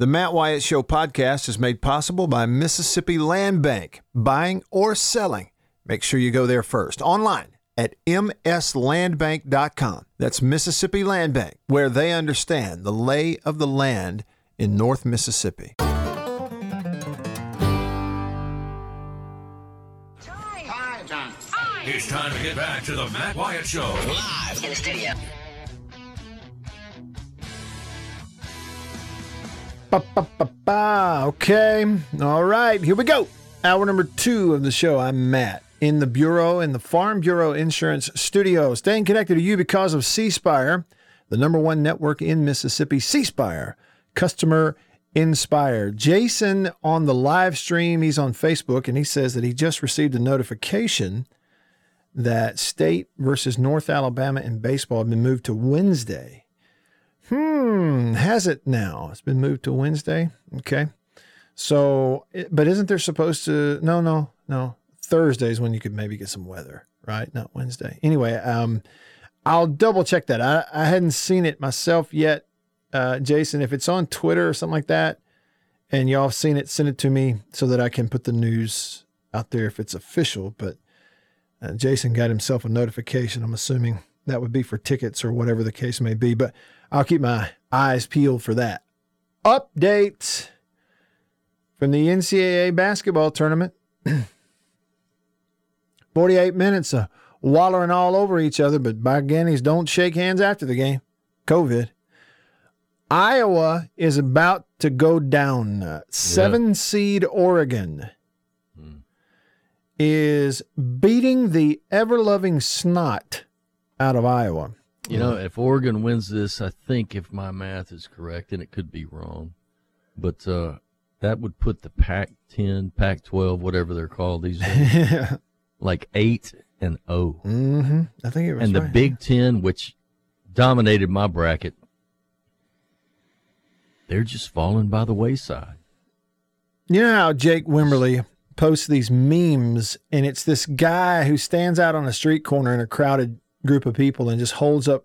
The Matt Wyatt Show podcast is made possible by Mississippi Land Bank. Buying or selling, make sure you go there first. Online at mslandbank.com. That's Mississippi Land Bank, where they understand the lay of the land in North Mississippi. It's time to get back to the Matt Wyatt Show. Live in the studio. Ba, ba, ba, ba. Okay. All right. Here we go. Hour number two of the show. I'm Matt in the Bureau, in the Farm Bureau Insurance Studio. Staying connected to you because of C Spire, the number one network in Mississippi. C Spire, customer inspired. Jason on the live stream, he's on Facebook, and he says that he just received a notification that state versus North Alabama in baseball have been moved to Wednesday. Hmm, has it now? It's been moved to Wednesday. Okay. So, but isn't there supposed to? No, no, no. Thursdays when you could maybe get some weather, right? Not Wednesday. Anyway, um, I'll double check that. I, I hadn't seen it myself yet, uh, Jason. If it's on Twitter or something like that, and y'all have seen it, send it to me so that I can put the news out there if it's official. But uh, Jason got himself a notification. I'm assuming that would be for tickets or whatever the case may be. But I'll keep my eyes peeled for that. Update from the NCAA basketball tournament. 48 minutes of wallering all over each other, but by guineas, don't shake hands after the game. COVID. Iowa is about to go down. Seven seed Oregon hmm. is beating the ever loving snot out of Iowa. You know, if Oregon wins this, I think if my math is correct, and it could be wrong, but uh, that would put the Pac 10, Pac 12, whatever they're called these days, like 8 and 0. Mm-hmm. I think it was And the. Big Ten, which dominated my bracket, they're just falling by the wayside. You know how Jake Wimberly posts these memes, and it's this guy who stands out on a street corner in a crowded group of people and just holds up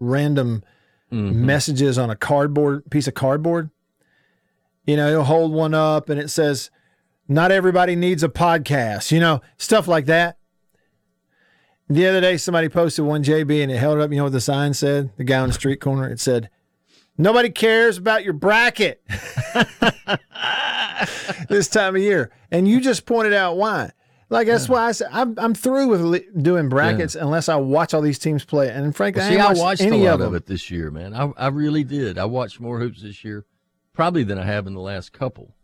random mm-hmm. messages on a cardboard piece of cardboard. You know, he'll hold one up and it says, Not everybody needs a podcast, you know, stuff like that. The other day, somebody posted one JB and it held it up. You know what the sign said? The guy on the street corner, it said, Nobody cares about your bracket this time of year. And you just pointed out why. Like that's why I said I'm I'm through with li- doing brackets unless I watch all these teams play. And frankly, Well, I see, I watched watched a any lot of of, it this year, man. I, I really did. I watched more hoops this year, probably than I have in the last couple.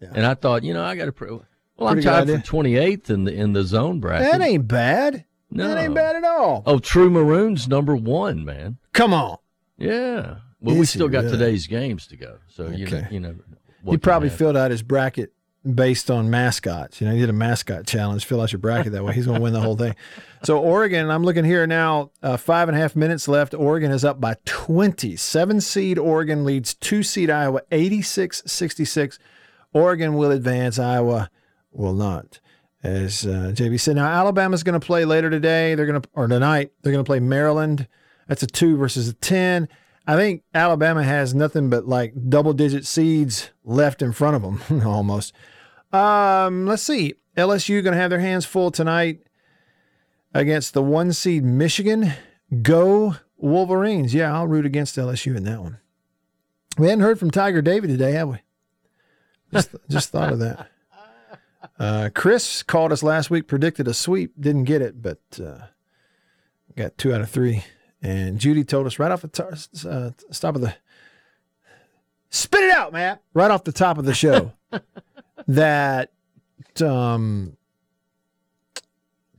And I thought, you know, I got to. Pre- well, I'm tied for 28th in the in the zone bracket. That ain't bad. No. That ain't bad at all. Oh, True Maroons number one, man. Come on. Yeah. Well, we Is he still got really? today's games to go, so you know, you know. he probably filled out his bracket based on mascots. You know, he did a mascot challenge. Fill out your bracket that way. He's going to win the whole thing. So Oregon, I'm looking here now. Uh, five and a half minutes left. Oregon is up by 20. Seven seed Oregon leads two seed Iowa, 86-66. Oregon will advance. Iowa will not. As uh, JB said, now Alabama's going to play later today. They're going to or tonight. They're going to play Maryland. That's a two versus a ten. I think Alabama has nothing but like double digit seeds left in front of them almost. Um, let's see. LSU going to have their hands full tonight against the one seed Michigan. Go Wolverines. Yeah, I'll root against LSU in that one. We hadn't heard from Tiger David today, have we? Just, just thought of that. Uh, Chris called us last week, predicted a sweep, didn't get it, but uh, got two out of three. And Judy told us right off the uh, top of the spit it out, Matt, right off the top of the show that um,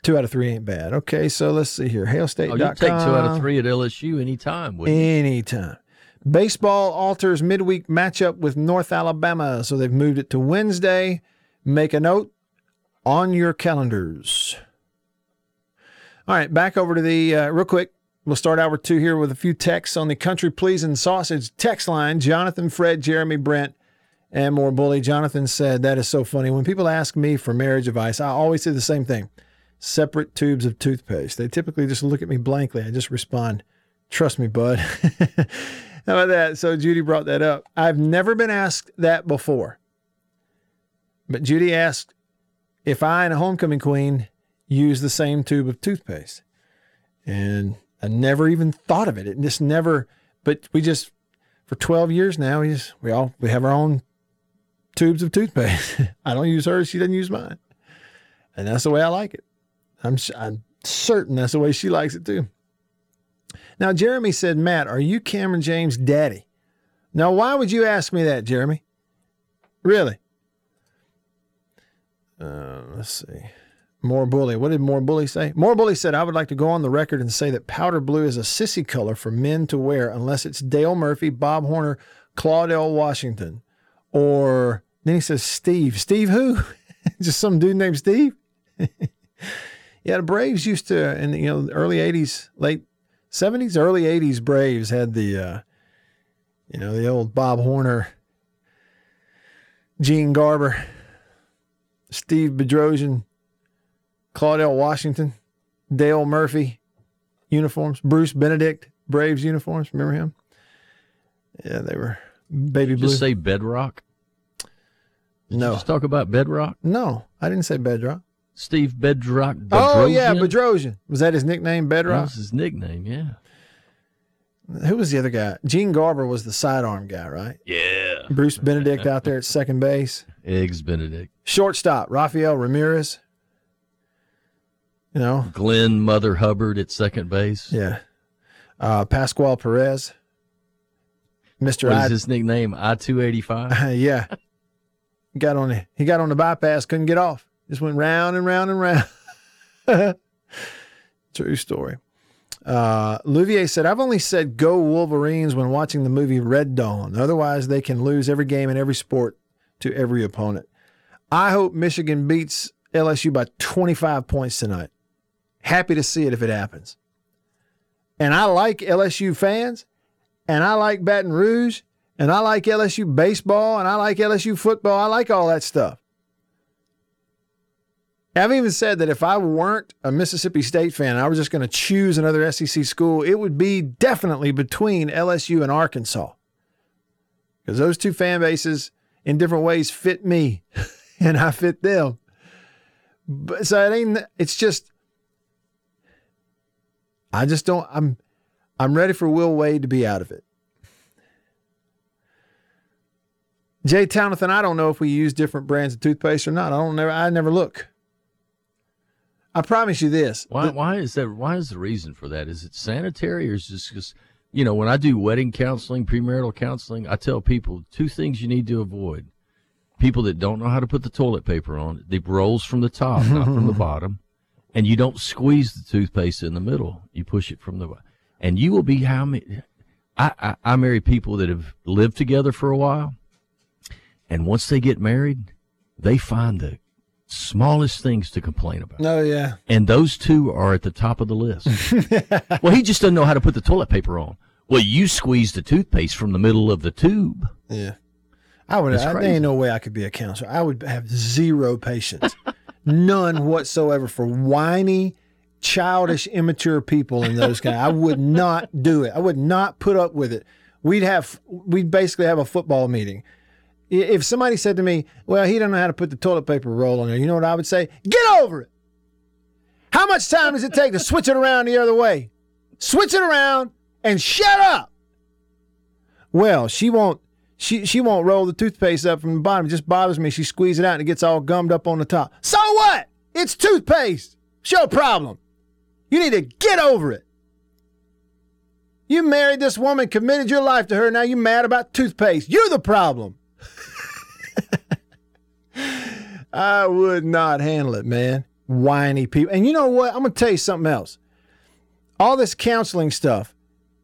two out of three ain't bad. Okay, so let's see here. Oh, you take two out of three at LSU anytime? Anytime. Baseball alters midweek matchup with North Alabama, so they've moved it to Wednesday. Make a note on your calendars. All right, back over to the uh, real quick. We'll start hour two here with a few texts on the Country Pleasin' sausage text line. Jonathan, Fred, Jeremy, Brent, and more bully. Jonathan said, That is so funny. When people ask me for marriage advice, I always say the same thing separate tubes of toothpaste. They typically just look at me blankly. I just respond, Trust me, bud. How about that? So Judy brought that up. I've never been asked that before. But Judy asked if I and a homecoming queen use the same tube of toothpaste. And I never even thought of it. It just never, but we just, for 12 years now, we just, we all, we have our own tubes of toothpaste. I don't use hers. She doesn't use mine. And that's the way I like it. I'm, I'm certain that's the way she likes it too. Now, Jeremy said, Matt, are you Cameron James' daddy? Now, why would you ask me that, Jeremy? Really? Uh, let's see. More Bully. What did More Bully say? More Bully said, I would like to go on the record and say that powder blue is a sissy color for men to wear unless it's Dale Murphy, Bob Horner, Claudell Washington, or then he says Steve. Steve who? Just some dude named Steve? yeah, the Braves used to, in the, you know, early 80s, late 70s, early 80s Braves had the, uh, you know, the old Bob Horner, Gene Garber, Steve Bedrosian, Claudell Washington, Dale Murphy uniforms, Bruce Benedict Braves uniforms. Remember him? Yeah, they were baby blue. Just say bedrock. Did no. Just talk about bedrock. No, I didn't say bedrock. Steve Bedrock. Bedrosian? Oh yeah, Bedrosian. Was that his nickname, Bedrock? That was his nickname. Yeah. Who was the other guy? Gene Garber was the sidearm guy, right? Yeah. Bruce Benedict out there at second base. Eggs Benedict. Shortstop, Rafael Ramirez. You know, Glenn Mother Hubbard at second base. Yeah. Uh, Pascual Perez. Mr. What is I, his nickname? I two eighty five. Yeah. he Got on the he got on the bypass, couldn't get off. Just went round and round and round. True story. Uh, Louvier said, I've only said go Wolverines when watching the movie Red Dawn. Otherwise, they can lose every game in every sport to every opponent. I hope Michigan beats LSU by 25 points tonight. Happy to see it if it happens. And I like LSU fans, and I like Baton Rouge, and I like LSU baseball, and I like LSU football. I like all that stuff. I've even said that if I weren't a Mississippi State fan, I was just going to choose another SEC school, it would be definitely between LSU and Arkansas. Because those two fan bases in different ways fit me and I fit them. But so it ain't it's just I just don't I'm I'm ready for Will Wade to be out of it. Jay Townathan, I don't know if we use different brands of toothpaste or not. I don't never I never look. I promise you this. Why? The, why is that? Why is the reason for that? Is it sanitary, or is this just you know when I do wedding counseling, premarital counseling, I tell people two things you need to avoid: people that don't know how to put the toilet paper on; it rolls from the top, not from the bottom, and you don't squeeze the toothpaste in the middle; you push it from the, and you will be how many. I, I, I marry people that have lived together for a while, and once they get married, they find the smallest things to complain about. Oh yeah. And those two are at the top of the list. well, he just doesn't know how to put the toilet paper on. Well, you squeeze the toothpaste from the middle of the tube. Yeah. I would. I, there ain't no way I could be a counselor. I would have zero patience, none whatsoever for whiny, childish, immature people in those kind. I would not do it. I would not put up with it. We'd have. We'd basically have a football meeting if somebody said to me, well, he don't know how to put the toilet paper roll on there, you know what I would say? Get over it. How much time does it take to switch it around the other way? Switch it around and shut up. Well, she won't she she won't roll the toothpaste up from the bottom. It just bothers me. She squeezes it out and it gets all gummed up on the top. So what? It's toothpaste. It's your problem. You need to get over it. You married this woman, committed your life to her. Now you're mad about toothpaste. You're the problem. I would not handle it, man. Whiny people. And you know what? I'm going to tell you something else. All this counseling stuff,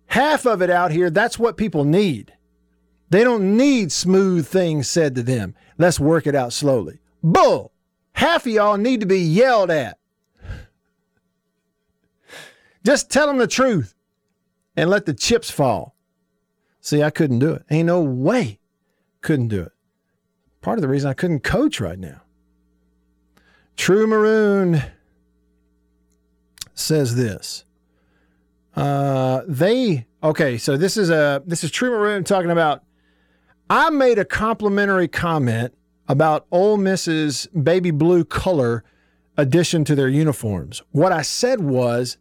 half of it out here, that's what people need. They don't need smooth things said to them. Let's work it out slowly. Bull. Half of y'all need to be yelled at. Just tell them the truth and let the chips fall. See, I couldn't do it. Ain't no way. Couldn't do it. Part of the reason I couldn't coach right now. True Maroon says this. Uh, they okay. So this is a this is True Maroon talking about. I made a complimentary comment about Ole Miss's baby blue color addition to their uniforms. What I said was,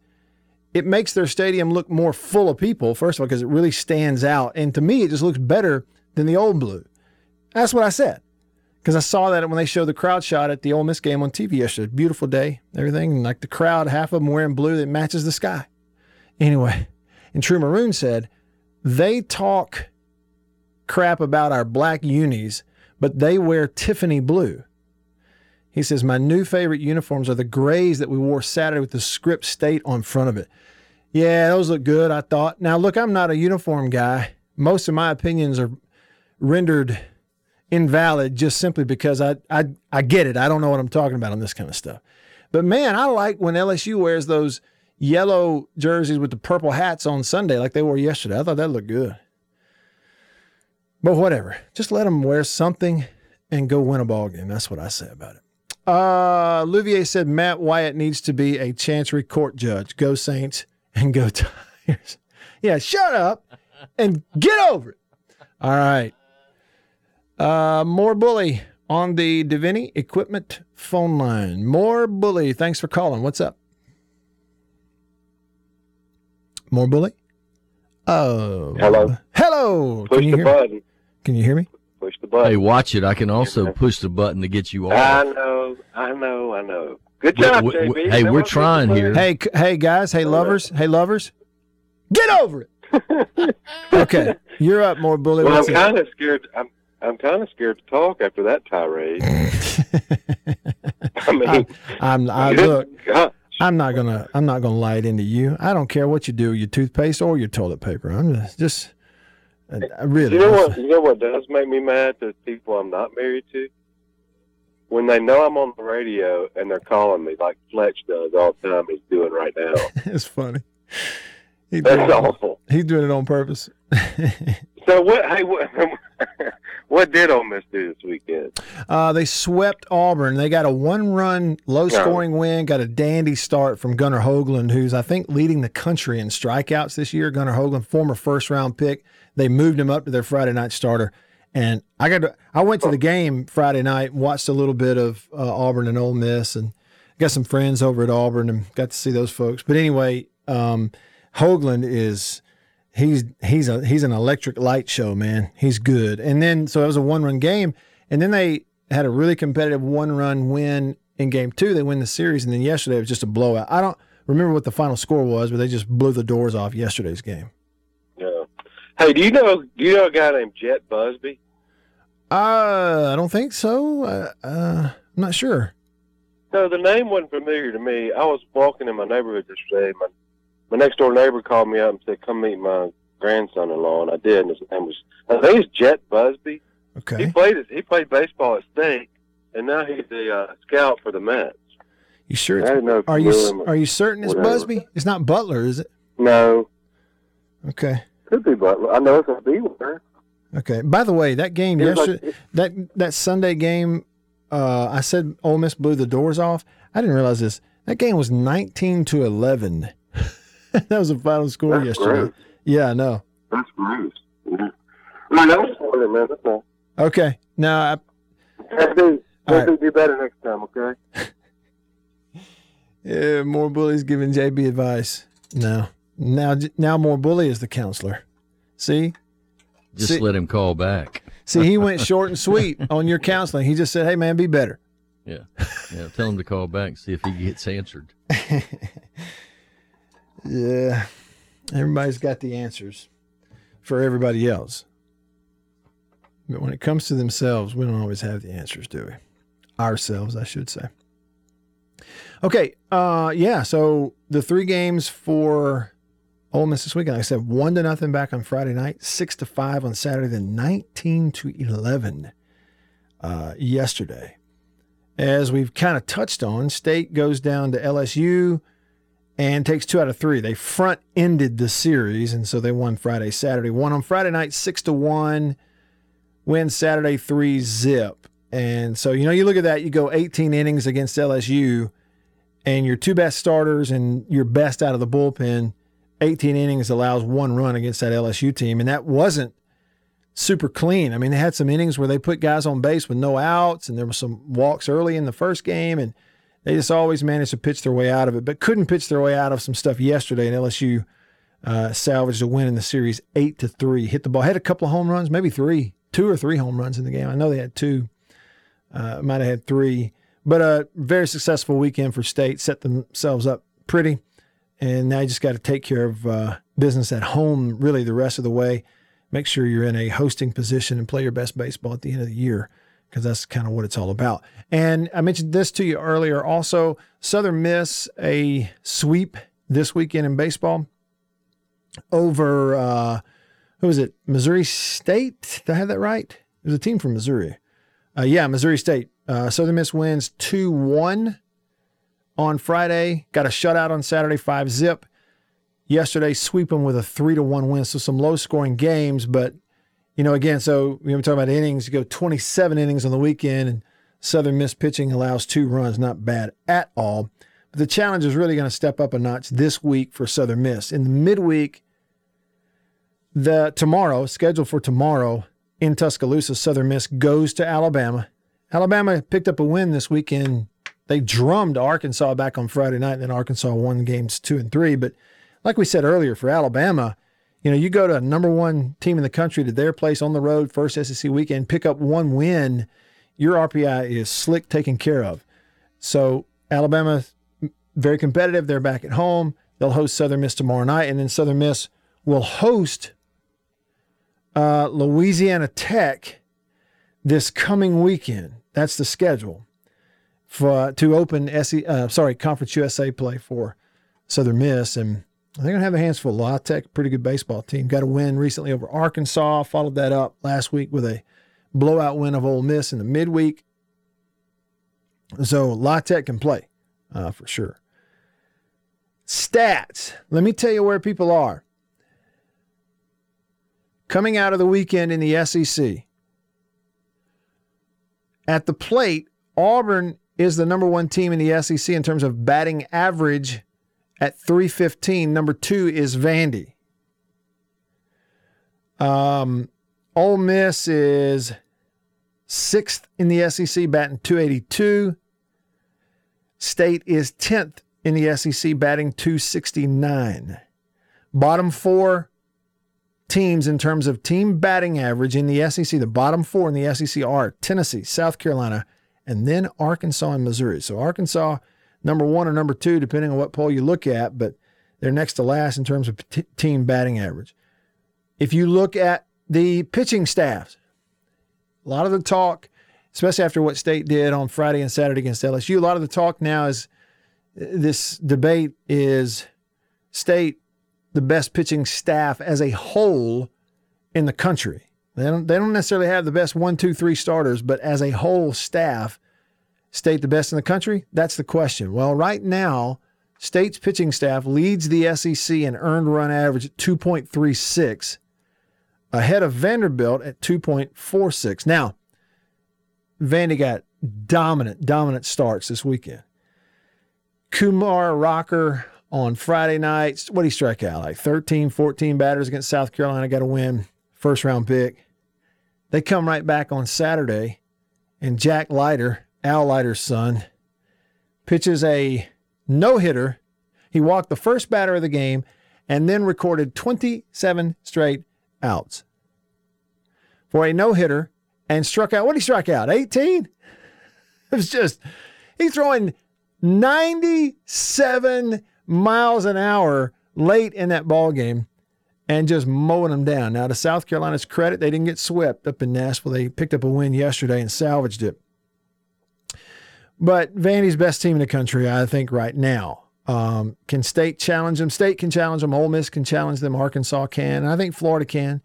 it makes their stadium look more full of people. First of all, because it really stands out, and to me, it just looks better than the old blue. That's what I said. Because I saw that when they showed the crowd shot at the Ole Miss game on TV yesterday. Beautiful day, everything. And like the crowd, half of them wearing blue that matches the sky. Anyway, and True Maroon said, they talk crap about our black unis, but they wear Tiffany blue. He says, My new favorite uniforms are the grays that we wore Saturday with the script state on front of it. Yeah, those look good, I thought. Now, look, I'm not a uniform guy. Most of my opinions are rendered invalid just simply because I, I, I get it. I don't know what I'm talking about on this kind of stuff. But man, I like when LSU wears those yellow jerseys with the purple hats on Sunday like they wore yesterday. I thought that looked good. But whatever. Just let them wear something and go win a ball game. That's what I say about it. Uh, Louvier said Matt Wyatt needs to be a Chancery Court judge. Go Saints and go Tigers. yeah, shut up and get over it. All right. Uh, more bully on the Davini Equipment phone line. More bully. Thanks for calling. What's up? More bully? Oh. Hello. Hello. Push Can you the hear? button. Can you hear me? Push the button. Hey, watch it. I can also push the button to get you off. I know, I know, I know. Good job, we- JB. hey, That we're trying here. Hey, c- hey guys. Hey lovers. Hey lovers. Get over it. okay, you're up, more bully. Well, What's I'm kind of scared. I'm I'm kind of scared to talk after that tirade. I mean, I'm. I good look. gosh. I'm not gonna. I'm not gonna lie it into you. I don't care what you do, your toothpaste or your toilet paper. I'm just. just Uh, I uh, really. You know what? You know what does make me mad? The people I'm not married to. When they know I'm on the radio and they're calling me like Fletch does all the time, he's doing right now. it's funny. He That's doing, it, awful. he's doing it on purpose. So what? Hey, what? what did Ole Miss do this weekend? Uh, they swept Auburn. They got a one-run, low-scoring win. Got a dandy start from Gunnar Hoglund, who's I think leading the country in strikeouts this year. Gunnar Hoglund, former first-round pick. They moved him up to their Friday night starter. And I got to, I went to the game Friday night, watched a little bit of uh, Auburn and Ole Miss, and got some friends over at Auburn and got to see those folks. But anyway, um, Hoglund is he's he's a he's an electric light show, man. He's good. And then so it was a one run game, and then they had a really competitive one run win in game two. They win the series, and then yesterday it was just a blowout. I don't remember what the final score was, but they just blew the doors off yesterday's game. Yeah. Hey, do you know? Do you know a guy named Jet Busby? Uh, I don't think so. Uh, uh, I'm not sure. No, the name wasn't familiar to me. I was walking in my neighborhood yesterday. My my next door neighbor called me up and said, "Come meet my grandson-in-law," and I did. And his name was I think it's Jet Busby. Okay. He played he played baseball at State, and now he's the uh, scout for the Mets. you sure? I didn't know. Are you are you certain it's Whatever. Busby? It's not Butler, is it? No, Okay. could be Butler. I know it's a B word. Okay. By the way, that game was like- yesterday, that that Sunday game, uh, I said Ole Miss blew the doors off. I didn't realize this. That game was nineteen to eleven. that was the final score That's yesterday. gross. Yeah, I know. That's gross. Yeah. I know man. That's all. Okay. Now, I, Hey, dude, All right. hey, do better next time, okay? yeah, more bullies giving JB advice. No. Now, now more bully is the counselor. See, Just See- let him call back. see, he went short and sweet on your counseling. He just said, "Hey, man, be better." Yeah. Yeah. Tell him to call back and see if he gets answered. Yeah. Everybody's got the answers for everybody else. But when it comes to themselves, we don't always have the answers, do we? Ourselves, I should say. Okay. Uh yeah, so the three games for Ole Miss this weekend, like I said, one to nothing back on Friday night, six to five on Saturday, then nineteen to eleven uh yesterday. As we've kind of touched on, state goes down to LSU and takes two out of three. They front ended the series, and so they won Friday, Saturday. Won on Friday night, six to one. Win Saturday, three zip. And so, you know, you look at that, you go 18 innings against LSU, and your two best starters and your best out of the bullpen 18 innings allows one run against that LSU team, and that wasn't super clean. I mean, they had some innings where they put guys on base with no outs, and there were some walks early in the first game, and they just always managed to pitch their way out of it, but couldn't pitch their way out of some stuff yesterday. And LSU uh, salvaged a win in the series, eight to three. Hit the ball, had a couple of home runs, maybe three, two or three home runs in the game. I know they had two, uh, might have had three, but a very successful weekend for State. Set themselves up pretty, and now you just got to take care of uh, business at home really the rest of the way make sure you're in a hosting position and play your best baseball at the end of the year because that's kind of what it's all about. And I mentioned this to you earlier also Southern Miss a sweep this weekend in baseball over, uh, who was it? Missouri State? Did I have that right? It was a team from Missouri. Uh, yeah, Missouri State. Uh, Southern Miss wins 2 1 on Friday, got a shutout on Saturday, 5 zip yesterday, sweep them with a three to one win. So some low scoring games, but you know, again, so we were talking about innings. You go 27 innings on the weekend, and Southern Miss pitching allows two runs. Not bad at all. But the challenge is really going to step up a notch this week for Southern Miss. In the midweek, the tomorrow scheduled for tomorrow in Tuscaloosa, Southern Miss goes to Alabama. Alabama picked up a win this weekend. They drummed Arkansas back on Friday night, and then Arkansas won games two and three. But like we said earlier, for Alabama, you know, you go to a number one team in the country to their place on the road, first SEC weekend, pick up one win, your RPI is slick taken care of. So Alabama, very competitive. They're back at home. They'll host Southern Miss tomorrow night, and then Southern Miss will host uh, Louisiana Tech this coming weekend. That's the schedule for to open SE, uh, sorry Conference USA play for Southern Miss, and they're going to have their hands full. La Tech, pretty good baseball team. Got a win recently over Arkansas. Followed that up last week with a blowout win of Ole Miss in the midweek. So La Tech can play uh, for sure. Stats. Let me tell you where people are. Coming out of the weekend in the SEC, at the plate, Auburn is the number one team in the SEC in terms of batting average at 315. Number two is Vandy. Um, Ole Miss is sixth in the SEC, batting 282. State is 10th in the SEC, batting 269. Bottom four teams in terms of team batting average in the SEC, the bottom four in the SEC are Tennessee, South Carolina, and then Arkansas and Missouri. So Arkansas number one or number two, depending on what poll you look at, but they're next to last in terms of t- team batting average. If you look at the pitching staffs, a lot of the talk, especially after what State did on Friday and Saturday against LSU, a lot of the talk now is uh, this debate is State the best pitching staff as a whole in the country. They don't, they don't necessarily have the best one, two, three starters, but as a whole staff, State the best in the country? That's the question. Well, right now, State's pitching staff leads the SEC in earned run average at 2.36, ahead of Vanderbilt at 2.46. Now, Vandy got dominant, dominant starts this weekend. Kumar Rocker on Friday night. What did he strike out? Like 13, 14 batters against South Carolina, got a win, first round pick. They come right back on Saturday, and Jack Leiter Al Leiter's son, pitches a no hitter. He walked the first batter of the game and then recorded 27 straight outs for a no hitter and struck out. What did he strike out? 18? It was just, he's throwing 97 miles an hour late in that ball game and just mowing them down. Now, to South Carolina's credit, they didn't get swept up in Nashville. They picked up a win yesterday and salvaged it. But Vandy's best team in the country, I think, right now. Um, can State challenge them? State can challenge them. Ole Miss can challenge them. Arkansas can. And I think Florida can.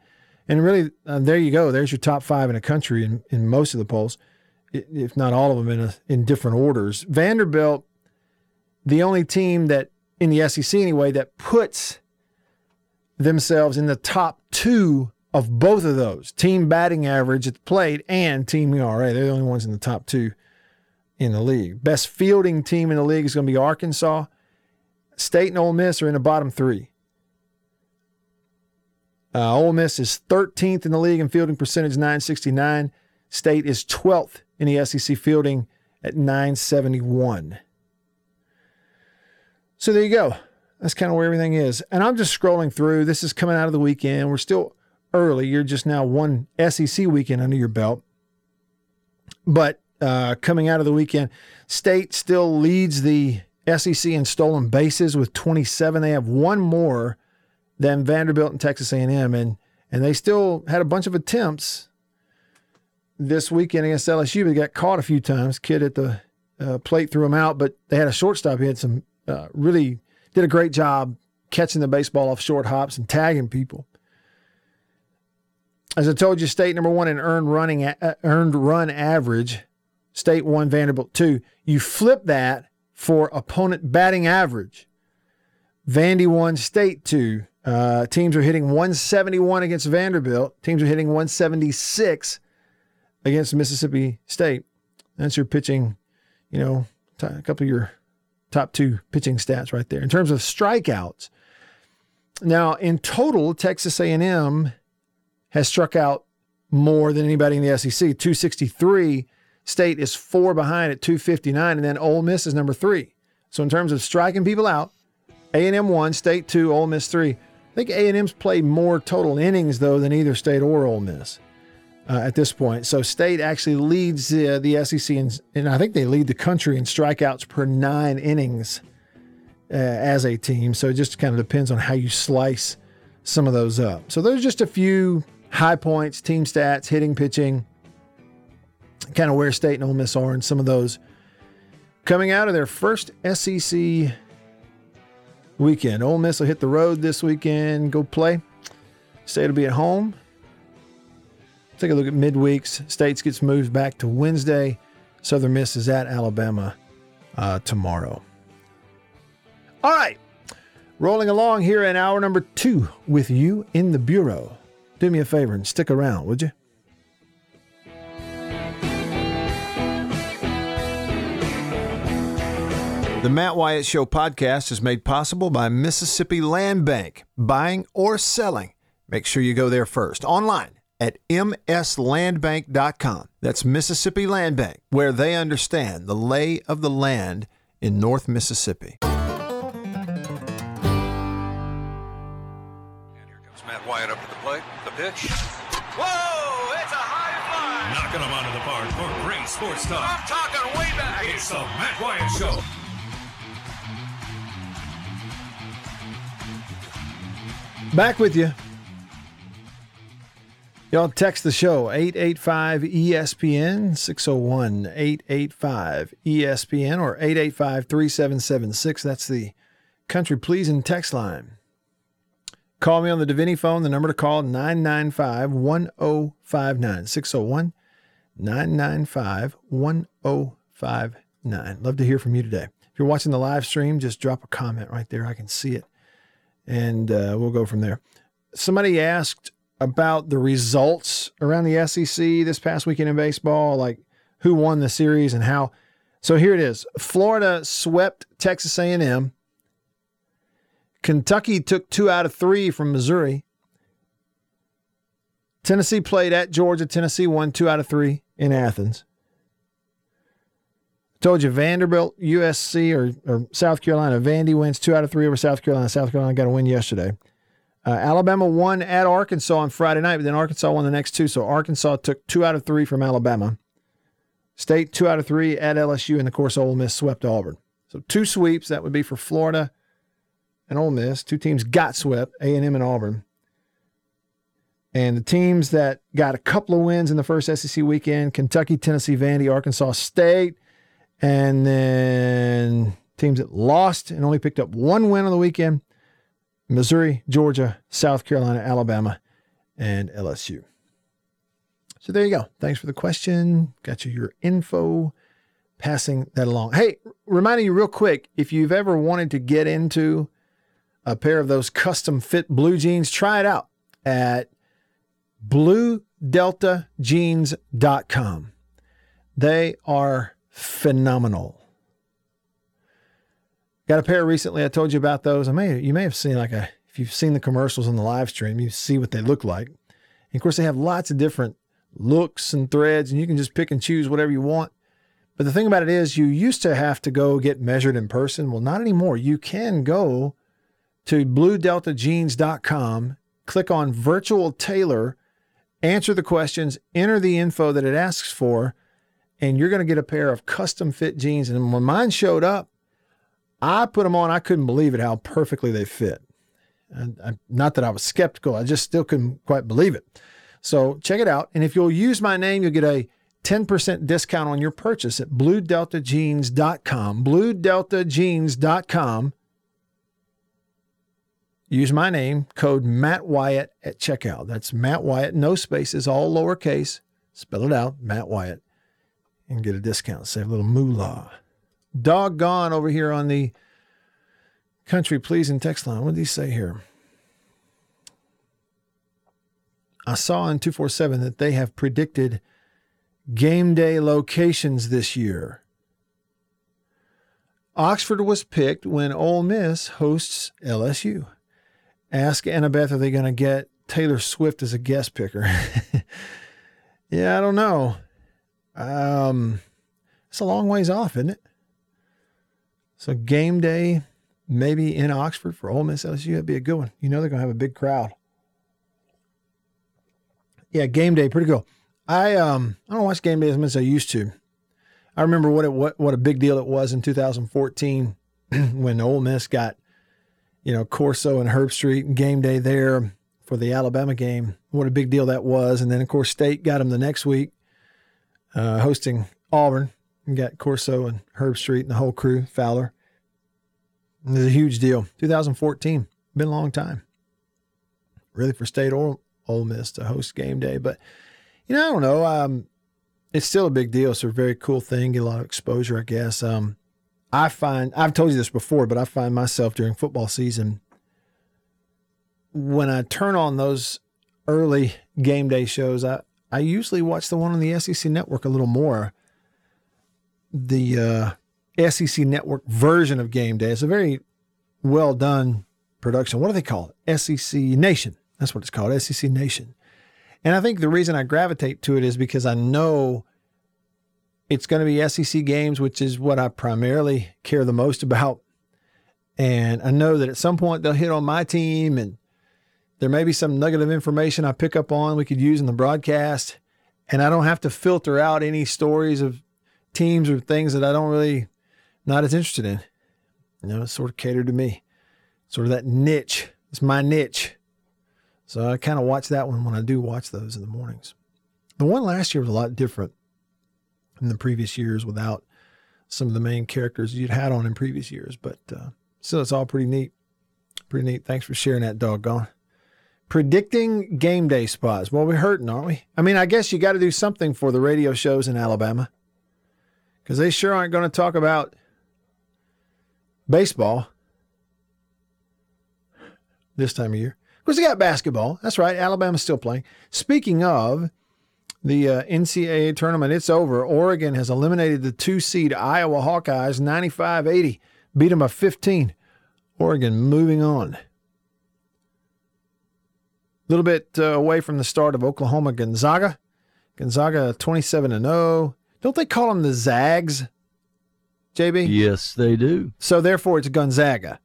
And really, uh, there you go. There's your top five in the country in, in most of the polls, if not all of them in, a, in different orders. Vanderbilt, the only team that, in the SEC anyway, that puts themselves in the top two of both of those team batting average at the plate and team ERA. They're the only ones in the top two in the league. Best fielding team in the league is going to be Arkansas. State and Ole Miss are in the bottom three. Uh, Ole Miss is 13th in the league in fielding percentage, 969. State is 12th in the SEC fielding at 971. So there you go. That's kind of where everything is. And I'm just scrolling through. This is coming out of the weekend. We're still early. You're just now one SEC weekend under your belt. But uh, coming out of the weekend, State still leads the SEC in stolen bases with 27. They have one more than Vanderbilt and Texas A&M, and and they still had a bunch of attempts this weekend against LSU. They got caught a few times. Kid at the uh, plate threw him out, but they had a shortstop. He had some uh, really did a great job catching the baseball off short hops and tagging people. As I told you, state number one in earned running uh, earned run average. State one, Vanderbilt two. You flip that for opponent batting average. Vandy one, State two. Uh, teams are hitting 171 against Vanderbilt. Teams are hitting 176 against Mississippi State. That's your pitching, you know, t- a couple of your top two pitching stats right there. In terms of strikeouts, now in total, Texas A&M has struck out more than anybody in the SEC, 263. State is four behind at 259, and then Ole Miss is number three. So in terms of striking people out, A&M one, State two, Ole Miss three. I think A&M's played more total innings though than either State or Ole Miss uh, at this point. So State actually leads uh, the SEC, in, and I think they lead the country in strikeouts per nine innings uh, as a team. So it just kind of depends on how you slice some of those up. So there's just a few high points, team stats, hitting, pitching, kind of where State and Ole Miss are, some of those coming out of their first SEC weekend. Ole Miss will hit the road this weekend, go play. State will be at home. Take a look at midweeks. States gets moved back to Wednesday. Southern Miss is at Alabama uh, tomorrow. All right. Rolling along here in hour number two with you in the Bureau. Do me a favor and stick around, would you? The Matt Wyatt Show podcast is made possible by Mississippi Land Bank. Buying or selling, make sure you go there first. Online at mslandbank.com. That's Mississippi Land Bank, where they understand the lay of the land in North Mississippi. And here comes Matt Wyatt up to the plate. The pitch. Whoa! It's a high fly! Knocking them out of the park for great sports talk. I'm talking way back. It's the Matt Wyatt Show. Back with you. Y'all text the show 885 ESPN 601 885 ESPN or 885 3776. That's the Country Pleasin' text line. Call me on the Davini phone. The number to call 995 1059 601 995 1059. Love to hear from you today. If you're watching the live stream, just drop a comment right there. I can see it. And uh, we'll go from there. Somebody asked about the results around the SEC this past weekend in baseball, like who won the series and how. So here it is. Florida swept Texas A&M. Kentucky took 2 out of 3 from Missouri. Tennessee played at Georgia. Tennessee won 2 out of 3 in Athens. Told you Vanderbilt, USC, or, or South Carolina. Vandy wins two out of three over South Carolina. South Carolina got a win yesterday. Uh, Alabama won at Arkansas on Friday night, but then Arkansas won the next two. So Arkansas took two out of three from Alabama. State two out of three at LSU, and of course Ole Miss swept Auburn. So two sweeps. That would be for Florida and Ole Miss. Two teams got swept: A and M and Auburn. And the teams that got a couple of wins in the first SEC weekend: Kentucky, Tennessee, Vandy, Arkansas State. And then teams that lost and only picked up one win on the weekend Missouri, Georgia, South Carolina, Alabama, and LSU. So there you go. Thanks for the question. Got you your info. Passing that along. Hey, reminding you real quick if you've ever wanted to get into a pair of those custom fit blue jeans, try it out at bluedeltajeans.com. They are phenomenal. Got a pair recently. I told you about those. I may you may have seen like a if you've seen the commercials on the live stream, you see what they look like. And of course, they have lots of different looks and threads, and you can just pick and choose whatever you want. But the thing about it is, you used to have to go get measured in person. Well, not anymore. You can go to bluedeltajeans.com, click on virtual tailor, answer the questions, enter the info that it asks for, and you're going to get a pair of custom fit jeans. And when mine showed up, I put them on. I couldn't believe it how perfectly they fit. And I, not that I was skeptical, I just still couldn't quite believe it. So check it out. And if you'll use my name, you'll get a 10% discount on your purchase at bluedeltajeans.com. Bluedeltajeans.com. Use my name, code Matt Wyatt at checkout. That's Matt Wyatt, no spaces, all lowercase. Spell it out, Matt Wyatt, and get a discount. Save a little moolah. Doggone over here on the Country Pleasin' text line. What did he say here? I saw in 247 that they have predicted game day locations this year. Oxford was picked when Ole Miss hosts LSU. Ask Annabeth, are they going to get Taylor Swift as a guest picker? yeah, I don't know. Um, it's a long ways off, isn't it? So game day, maybe in Oxford for Ole Miss LSU, that'd be a good one. You know they're to have a big crowd. Yeah, game day, pretty cool. I um I don't watch game day as much as I used to. I remember what it what what a big deal it was in 2014 when Ole Miss got you know Corso and Herbstreit and game day there for the Alabama game. What a big deal that was, and then of course State got them the next week, uh, hosting Auburn and got Corso and Herbstreit and the whole crew Fowler. It was a huge deal. 2014, been a long time, really for State or Ole Miss to host game day. But you know, I don't know. Um, it's still a big deal. It's a very cool thing. Get a lot of exposure, I guess. Um, I find I've told you this before, but I find myself during football season when I turn on those early game day shows, I, I usually watch the one on the SEC network a little more. The uh, SEC network version of game day. It's a very well done production. What do they call it? SEC Nation. That's what it's called, SEC Nation. And I think the reason I gravitate to it is because I know it's going to be SEC games, which is what I primarily care the most about. And I know that at some point they'll hit on my team and there may be some nugget of information I pick up on we could use in the broadcast. And I don't have to filter out any stories of teams or things that I don't really not as interested in. You know, it's sort of catered to me. Sort of that niche. It's my niche. So I kind of watch that one when I do watch those in the mornings. The one last year was a lot different than the previous years without some of the main characters you'd had on in previous years. But uh, still, it's all pretty neat. Pretty neat. Thanks for sharing that, doggone. Predicting game day spots. Well, we're hurting, aren't we? I mean, I guess you got to do something for the radio shows in Alabama because they sure aren't going to talk about baseball this time of year. Of course, they got basketball. That's right. Alabama's still playing. Speaking of the uh, NCAA tournament, it's over. Oregon has eliminated the two seed Iowa Hawkeyes 95 80, beat them by 15. Oregon moving on. A little bit uh, away from the start of Oklahoma Gonzaga. Gonzaga 27 and 0. Don't they call them the Zags? JB? Yes, they do. So therefore it's Gonzaga.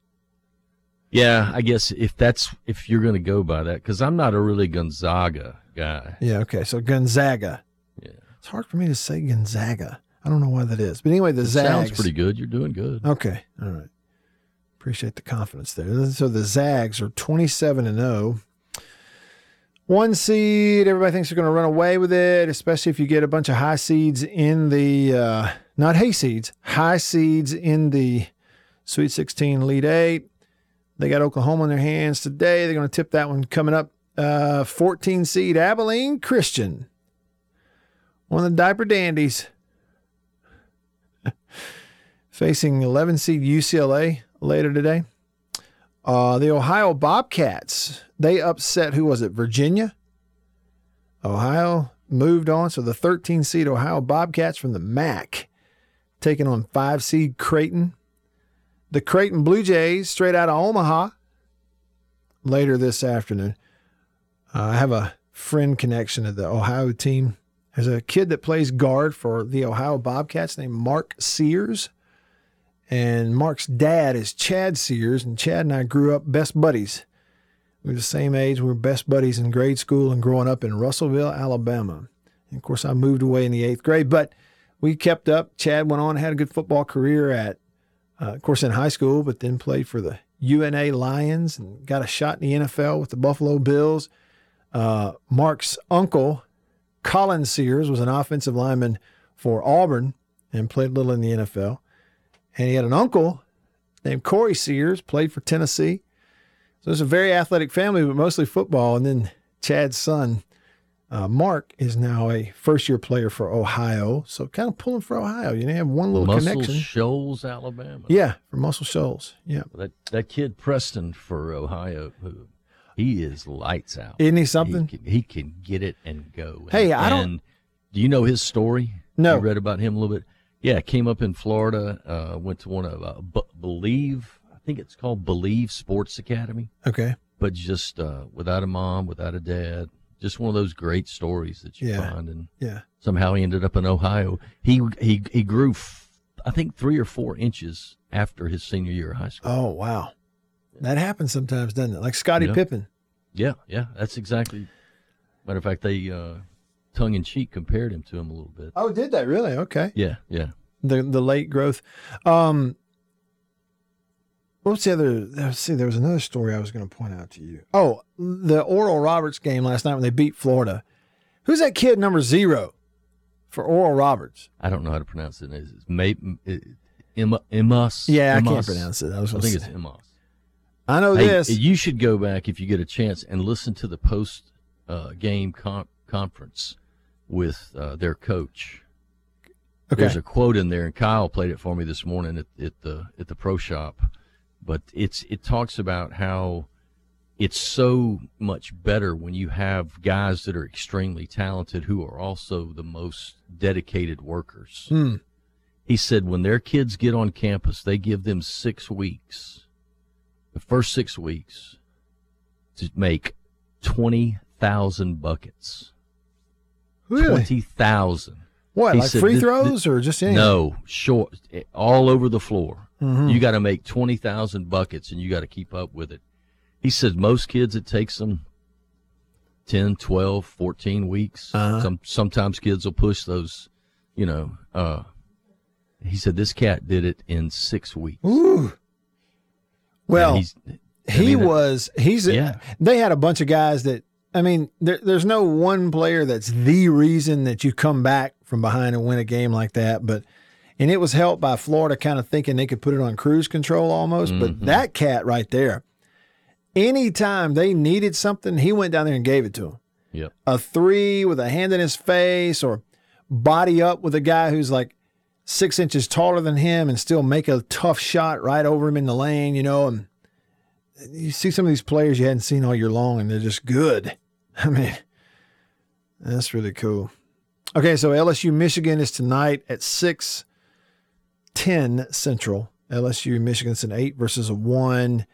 Yeah, I guess if that's if you're going to go by that, because I'm not a really Gonzaga guy. Yeah, okay. So Gonzaga. Yeah, It's hard for me to say Gonzaga. I don't know why that is. But anyway, the it Zags. sounds pretty good. You're doing good. Okay. All right. Appreciate the confidence there. So the Zags are 27 and 0. One seed, everybody thinks they're going to run away with it, especially if you get a bunch of high seeds in the, uh, not hay seeds, high seeds in the Sweet 16 Elite 8. They got Oklahoma in their hands today. They're going to tip that one coming up. Uh, 14 seed Abilene Christian. One of the diaper dandies. Facing 11 seed UCLA later today. Uh, the Ohio Bobcats, they upset, who was it? Virginia? Ohio moved on. So the 13 seed Ohio Bobcats from the MAC taking on 5 seed Creighton. The Creighton Blue Jays, straight out of Omaha, later this afternoon. Uh, I have a friend connection to the Ohio team. There's a kid that plays guard for the Ohio Bobcats named Mark Sears. And Mark's dad is Chad Sears, and Chad and I grew up best buddies. We were the same age. We were best buddies in grade school and growing up in Russellville, Alabama. And of course, I moved away in the eighth grade, but we kept up. Chad went on, had a good football career at, uh, of course, in high school, but then played for the UNA Lions and got a shot in the NFL with the Buffalo Bills. Uh, Mark's uncle, Colin Sears, was an offensive lineman for Auburn and played a little in the NFL. And he had an uncle named Corey Sears, played for Tennessee. So it's a very athletic family, but mostly football. And then Chad's son, uh, Mark, is now a first year player for Ohio. So kind of pulling for Ohio. You know, have one little Muscle connection. Shoals, Alabama. Yeah, for Muscle Shoals. Yeah. That that kid Preston for Ohio, who he is lights out. Isn't he something? He can, he can get it and go. Hey, and, I don't- and do you know his story? No. You read about him a little bit. Yeah, came up in Florida. Uh, went to one of uh, B- Believe. I think it's called Believe Sports Academy. Okay. But just uh, without a mom, without a dad. Just one of those great stories that you Yeah. find, and Yeah. somehow he ended up in Ohio. He he he grew, f- I think, three or four inches after his senior year of high school. Oh, wow. That happens sometimes, doesn't it? Like Scottie Yeah. Pippen. Yeah, yeah, that's exactly. Matter of fact, they uh, tongue in cheek compared him to him a little bit. Oh, did they really? Okay. Yeah, yeah. The the late growth. Um What's the other? Let's see. There was another story I was going to point out to you. Oh, the Oral Roberts game last night when they beat Florida. Who's that kid number zero for Oral Roberts? I don't know how to pronounce it. It's May, Emma, Emas. Yeah, I can't pronounce it. I was I think it's say. I know this. you should go back if you get a chance and listen to the post uh, game con- conference with uh, their coach. okay. There's a quote in there, and Kyle played it for me this morning at, at the at the pro shop. But it's it talks about how it's so much better when you have guys that are extremely talented who are also the most dedicated workers. Hmm. He said when their kids get on campus, they give them six weeks, the first six weeks, to make twenty thousand buckets. Really? Twenty thousand. What? he Like said free throws or just anything? No, short, eh, all over the floor. Mhm. You got to make 20,000 buckets and you got to keep up with it. He said most kids, it takes them 10, 12, 14 weeks. Uh-huh. Some, sometimes kids will push those, you know. Uh, he said this cat did it in six weeks. Ooh. Well, I he mean, was. He's. Yeah. They had a bunch of guys that. I mean, there, there's no one player that's the reason that you come back from behind and win a game like that. But, and it was helped by Florida kind of thinking they could put it on cruise control almost. But Mm-hmm. that cat right there, anytime they needed something, he went down there and gave it to them. Yep. a three with a hand in his face or body up with a guy who's like six inches taller than him and still make a tough shot right over him in the lane, you know. And you see some of these players you hadn't seen all year long and they're just good. I mean, that's really cool. Okay, so LSU Michigan is tonight at 6 10 Central. LSU Michigan's an eight versus a one.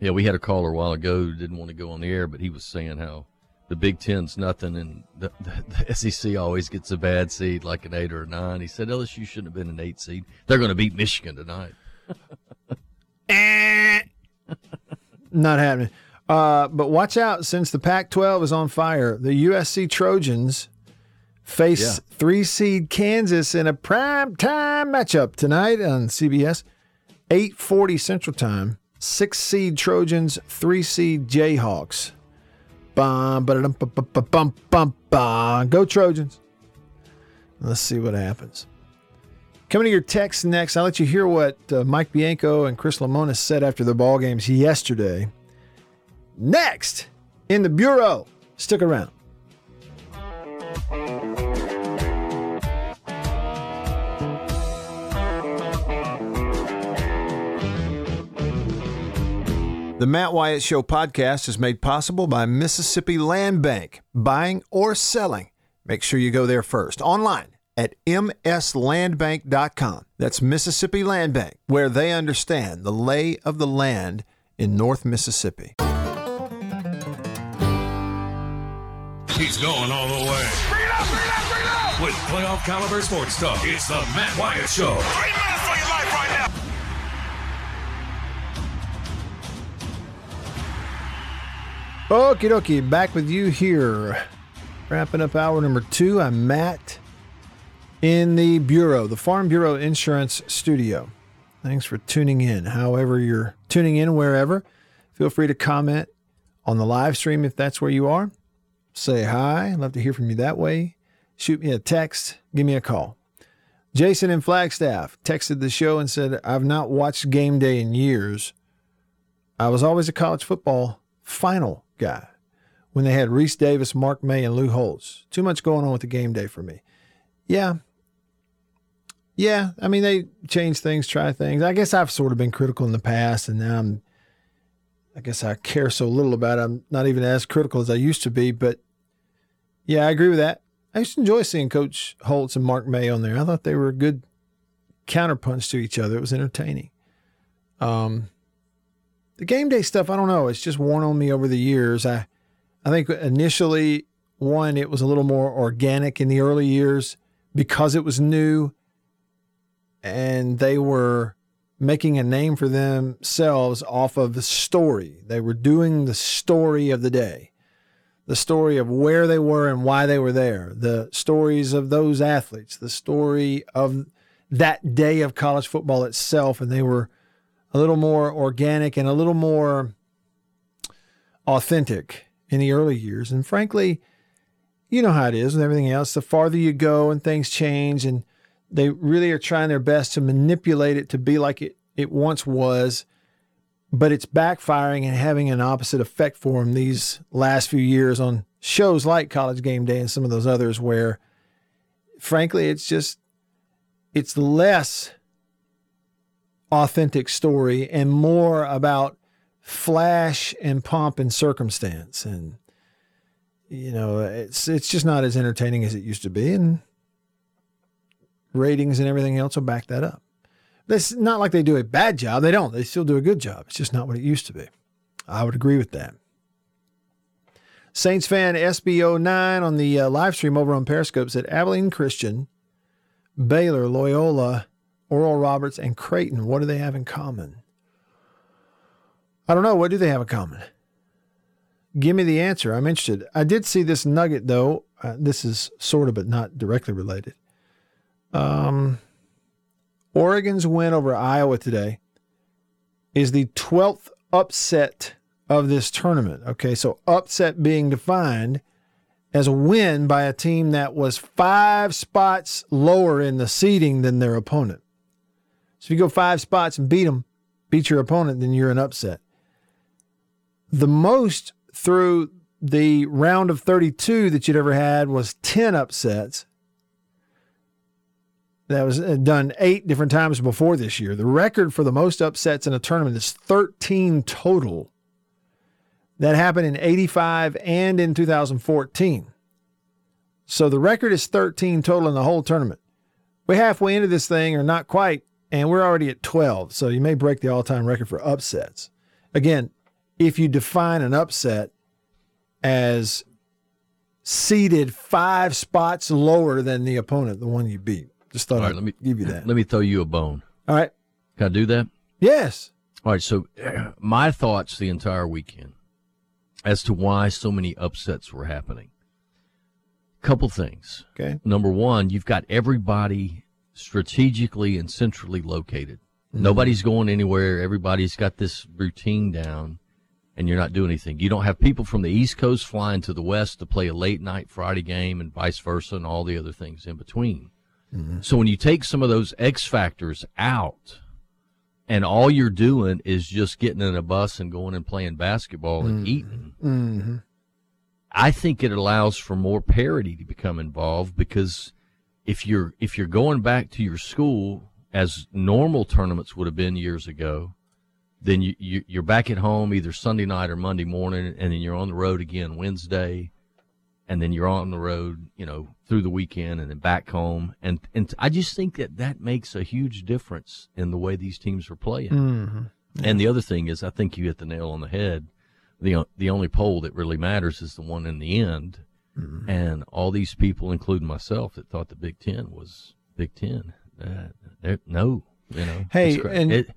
Yeah, we had a caller a while ago who didn't want to go on the air, but he was saying how the Big Ten's nothing, and the, the, the SEC always gets a bad seed, like an eight or a nine. He said LSU shouldn't have been an eight seed. They're going to beat Michigan tonight. Eh. Not happening. Uh, but watch out, since the Pac 12 is on fire, the USC Trojans face Yeah. three seed Kansas in a prime time matchup tonight on CBS, 840 Central Time. Six seed Trojans, three seed Jayhawks. Bum, ba-da-dum, bum, bum, bum, bum, bum, bum. Go Trojans. Let's see what happens. Coming to your text next, I'll let you hear what uh, Mike Bianco and Chris Lemonis said after the ball games yesterday. Next, in the Bureau. Stick around. The Matt Wyatt Show podcast is made possible by Mississippi Land Bank. Buying or selling, make sure you go there first. Online at mslandbank.com. That's Mississippi Land Bank, where they understand the lay of the land in North Mississippi. He's going all the way. Bring it up, bring it up, bring it up! With playoff caliber sports talk, it's the Matt Wyatt Show. Three minutes for your life right now. Okie dokie, back with you here. Wrapping up hour number two. I'm Matt in the Bureau, the Farm Bureau Insurance Studio. Thanks for tuning in. However, you're tuning in, wherever, feel free to comment on the live stream if that's where you are. Say hi. I'd love to hear from you that way. Shoot me a text, give me a call. Jason in Flagstaff texted the show and said, I've not watched game day in years. I was always a college football final guy when they had Rece Davis, Mark May, and Lou Holtz. Too much going on with the game day for me. Yeah. Yeah. I mean, they change things, try things. I guess I've sort of been critical in the past, and now I'm, I guess I care so little about it. I'm not even as critical as I used to be. But yeah, I agree with that. I used to enjoy seeing Coach Holtz and Mark May on there. I thought they were a good counterpunch to each other. It was entertaining. Um, the game day stuff, I don't know. It's just worn on me over the years. I, I think initially, one, it was a little more organic in the early years because it was new and they were making a name for themselves off of the story. They were doing the story of the day, the story of where they were and why they were there, the stories of those athletes, the story of that day of college football itself. And they were a little more organic and a little more authentic in the early years. And frankly, you know how it is with everything else. The farther you go and things change, and they really are trying their best to manipulate it to be like it, it once was, but it's backfiring and having an opposite effect for them these last few years on shows like College Game Day and some of those others where, frankly, it's just, it's less authentic story and more about flash and pomp and circumstance. And you know it's it's just not as entertaining as it used to be. And ratings and everything else will back that up it's not like they do a bad job they don't they still do a good job it's just not what it used to be i would agree with that saints fan sbo9 on the uh, live stream over on periscope said abilene christian baylor loyola oral roberts and creighton what do they have in common I don't know. What do they have in common? Give me the answer. I'm interested. I did see this nugget, though. Uh, this is sort of, but not directly related. Um, Oregon's win over Iowa today is the 12th upset of this tournament. Okay, so upset being defined as a win by a team that was five spots lower in the seeding than their opponent. So if you go five spots and beat them, beat your opponent, then you're an upset the most through the round of 32 that you'd ever had was 10 upsets. That was uh, done eight different times before this year. The record for the most upsets in a tournament is 13 total. That happened in 85 and in 2014. So the record is 13 total in the whole tournament. We're halfway into this thing, or not quite, and we're already at 12. So you may break the all time record for upsets. Again, if you define an upset as seated five spots lower than the opponent, the one you beat. Just thought I'd let me give you that. Let me throw you a bone. All right. Can I do that? Yes. All right. So, my thoughts the entire weekend as to why so many upsets were happening. Couple things. Okay. Number one, you've got everybody strategically and centrally located. Mm-hmm. Nobody's going anywhere. Everybody's got this routine down and you're not doing anything. You don't have people from the East Coast flying to the West to play a late night Friday game and vice versa and all the other things in between. Mm-hmm. So when you take some of those X factors out and all you're doing is just getting in a bus and going and playing basketball and mm-hmm. eating, mm-hmm. I think it allows for more parity to become involved because if you're if you're going back to your school as normal tournaments would have been years ago, then you, you you're back at home either Sunday night or Monday morning, and then you're on the road again Wednesday, and then you're on the road, you know, through the weekend, and then back home. And and I just think that that makes a huge difference in the way these teams are playing. Mm-hmm. And the other thing is, I think you hit the nail on the head. the The only poll that really matters is the one in the end. Mm-hmm. And all these people, including myself, that thought the Big Ten was Big Ten. Uh, no, you know. Hey, and it,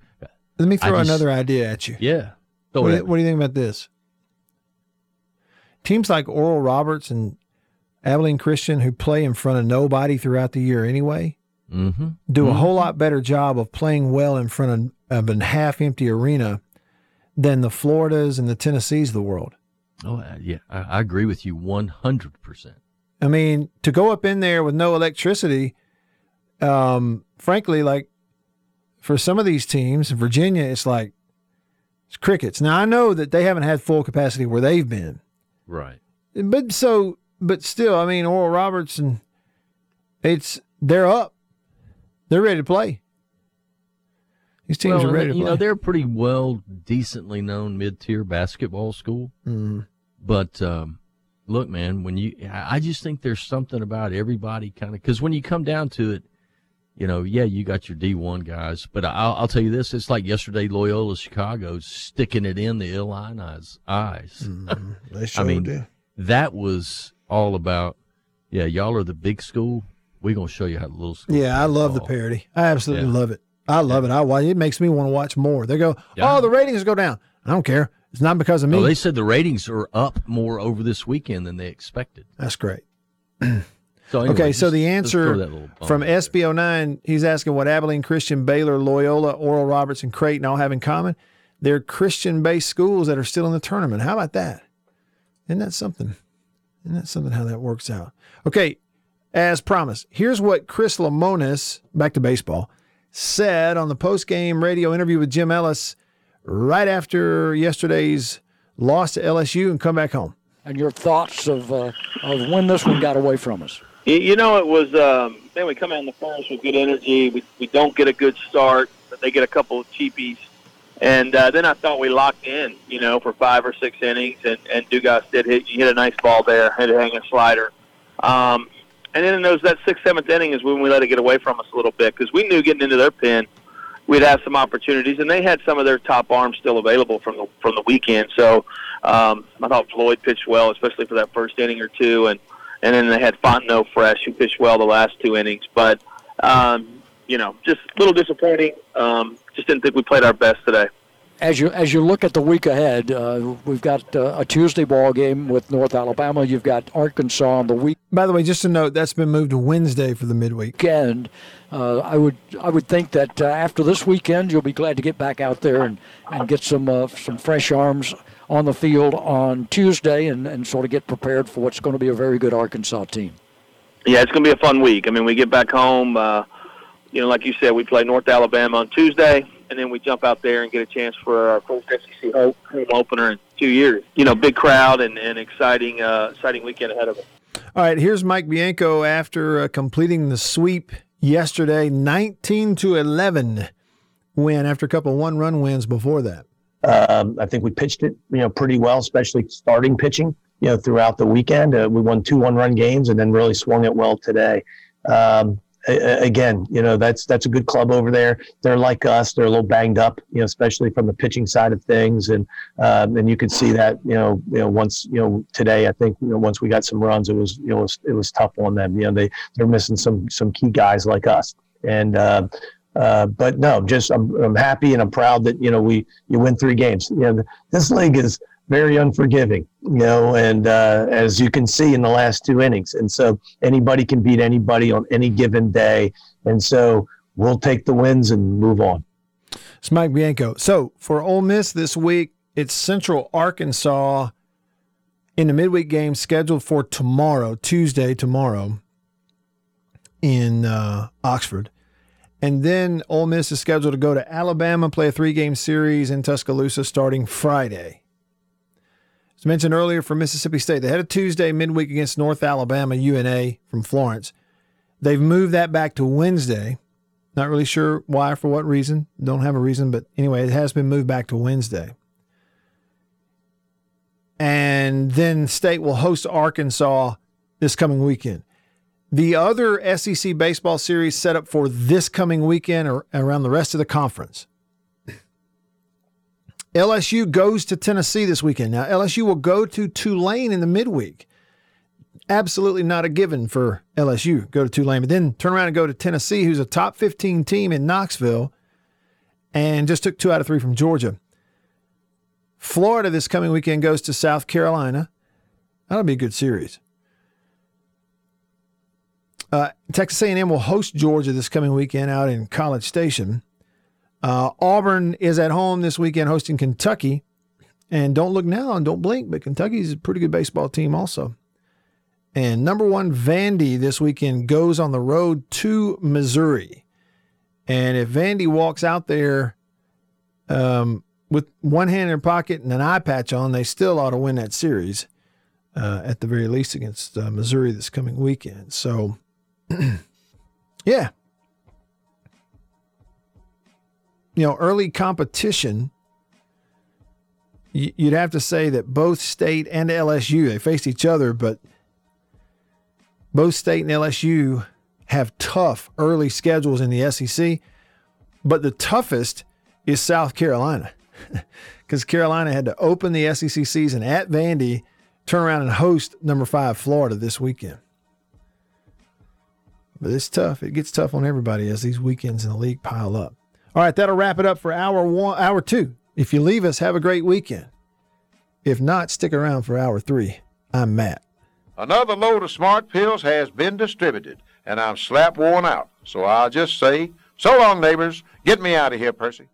let me throw just, another idea at you. Yeah. What do, you, what do you think about this? Teams like Oral Roberts and Abilene Christian, who play in front of nobody throughout the year anyway, mm-hmm. do a mm-hmm. whole lot better job of playing well in front of, of a half empty arena than the Floridas and the Tennessees of the world. Oh, uh, yeah. I, I agree with you 100%. I mean, to go up in there with no electricity, um, frankly, like for some of these teams, Virginia, it's like it's crickets. Now I know that they haven't had full capacity where they've been, right? But so, but still, I mean, Oral Roberts and it's they're up, they're ready to play. These teams well, are ready to you know, they're pretty well, decently known mid-tier basketball school. Mm. But um, look, man, when you, I just think there's something about everybody kind of because when you come down to it, you know, yeah, you got your D1 guys, but I'll, I'll tell you this: it's like yesterday, Loyola Chicago sticking it in the Illini's eyes. Mm-hmm. They sure I mean, do. that was all about. Yeah, y'all are the big school. We're gonna show you how the little school. Yeah, I love the parody. I absolutely Yeah. love it. I love it. I watch. It makes me want to watch more. They go, Yeah. oh, the ratings go down. I don't care. It's not because of me. Oh, they said the ratings are up more over this weekend than they expected. That's great. So anyway, Okay, so the answer that little bump From out there. SBO9, he's asking what Abilene Christian, Baylor, Loyola, Oral Roberts, and Creighton all have in common. They're Christian based schools that are still in the tournament. How about that? Isn't that something? Isn't that something how that works out? Okay, as promised, here's what Chris Lemonis, back to baseball, said on the post game radio interview with Jim Ellis right after yesterday's loss to LSU and come back home. and your thoughts of uh, of when this one got away from us. You- You know, it was um, man. We come out in the first with good energy. We we don't get a good start. But they get a couple of cheapies, and uh, then I thought we locked in. You know, for five or six innings, and and Dugas did hit. You hit a nice ball there. Hang a slider. Um, and then in those that sixth seventh inning is when we let it get away from us a little bit because we knew getting into their pen we'd have some opportunities, and they had some of their top arms still available from the from the weekend. So um, I thought Floyd pitched well, especially for that first inning or two, and and then they had Fontenot fresh, who pitched well the last two innings. But um, you know, just a little disappointing. Um, just didn't think we played our best today. As you as you look at the week ahead, uh, we've got uh, a Tuesday ball game with North Alabama. You've got Arkansas on the week. By the way, just a note that's been moved to Wednesday for the midweek. weekend. Uh, I would I would think that uh, after this weekend, you'll be glad to get back out there and, and get some uh, some fresh arms on the field on Tuesday and, and sort of get prepared for what's going to be a very good Arkansas team. Yeah, it's going to be a fun week. I mean, we get back home. Uh, you know, like you said, we play North Alabama on Tuesday, and then we jump out there and get a chance for our first SEC home home opener in two years. You know, big crowd and, and exciting, uh, exciting weekend ahead of us. All right, here's Mike Bianco after uh, completing the sweep yesterday, 19 to 11 win after a couple one run wins before that. Um, I think we pitched it, you know, pretty well, especially starting pitching. You know, throughout the weekend, uh, we won two one-run games and then really swung it well today. Um, a- a- again, you know, that's that's a good club over there. They're like us; they're a little banged up, you know, especially from the pitching side of things. And um, and you could see that, you know, you know, once you know today, I think you know once we got some runs, it was you know it was, it was tough on them. You know, they they're missing some some key guys like us. And uh, uh, but no, just I'm, I'm happy and I'm proud that you know we you win three games. You know, this league is very unforgiving, you know, and uh, as you can see in the last two innings, and so anybody can beat anybody on any given day, and so we'll take the wins and move on. It's Mike Bianco. So for Ole Miss this week, it's Central Arkansas in the midweek game scheduled for tomorrow, Tuesday, tomorrow in uh, Oxford. And then Ole Miss is scheduled to go to Alabama, play a three game series in Tuscaloosa starting Friday. As mentioned earlier for Mississippi State, they had a Tuesday midweek against North Alabama, UNA from Florence. They've moved that back to Wednesday. Not really sure why, for what reason. Don't have a reason, but anyway, it has been moved back to Wednesday. And then State will host Arkansas this coming weekend. The other SEC baseball series set up for this coming weekend or around the rest of the conference. LSU goes to Tennessee this weekend. Now, LSU will go to Tulane in the midweek. absolutely not a given for LSU. Go to Tulane, but then turn around and go to Tennessee, who's a top 15 team in Knoxville, and just took two out of three from Georgia. Florida this coming weekend goes to South Carolina. That'll be a good series. Uh, Texas A&M will host Georgia this coming weekend out in College Station. Uh, Auburn is at home this weekend hosting Kentucky. And don't look now and don't blink, but Kentucky's a pretty good baseball team also. And number one, Vandy this weekend goes on the road to Missouri. And if Vandy walks out there um, with one hand in their pocket and an eye patch on, they still ought to win that series uh, at the very least against uh, Missouri this coming weekend. So, yeah. You know, early competition you'd have to say that both state and LSU they faced each other, but both state and LSU have tough early schedules in the SEC. But the toughest is South Carolina because Carolina had to open the SEC season at Vandy, turn around and host number five Florida this weekend. But it's tough. It gets tough on everybody as these weekends in the league pile up. All right, that'll wrap it up for hour one, hour two. If you leave us, have a great weekend. If not, stick around for hour three. I'm Matt. Another load of smart pills has been distributed, and I'm slap worn out. So I'll just say, so long, neighbors. Get me out of here, Percy.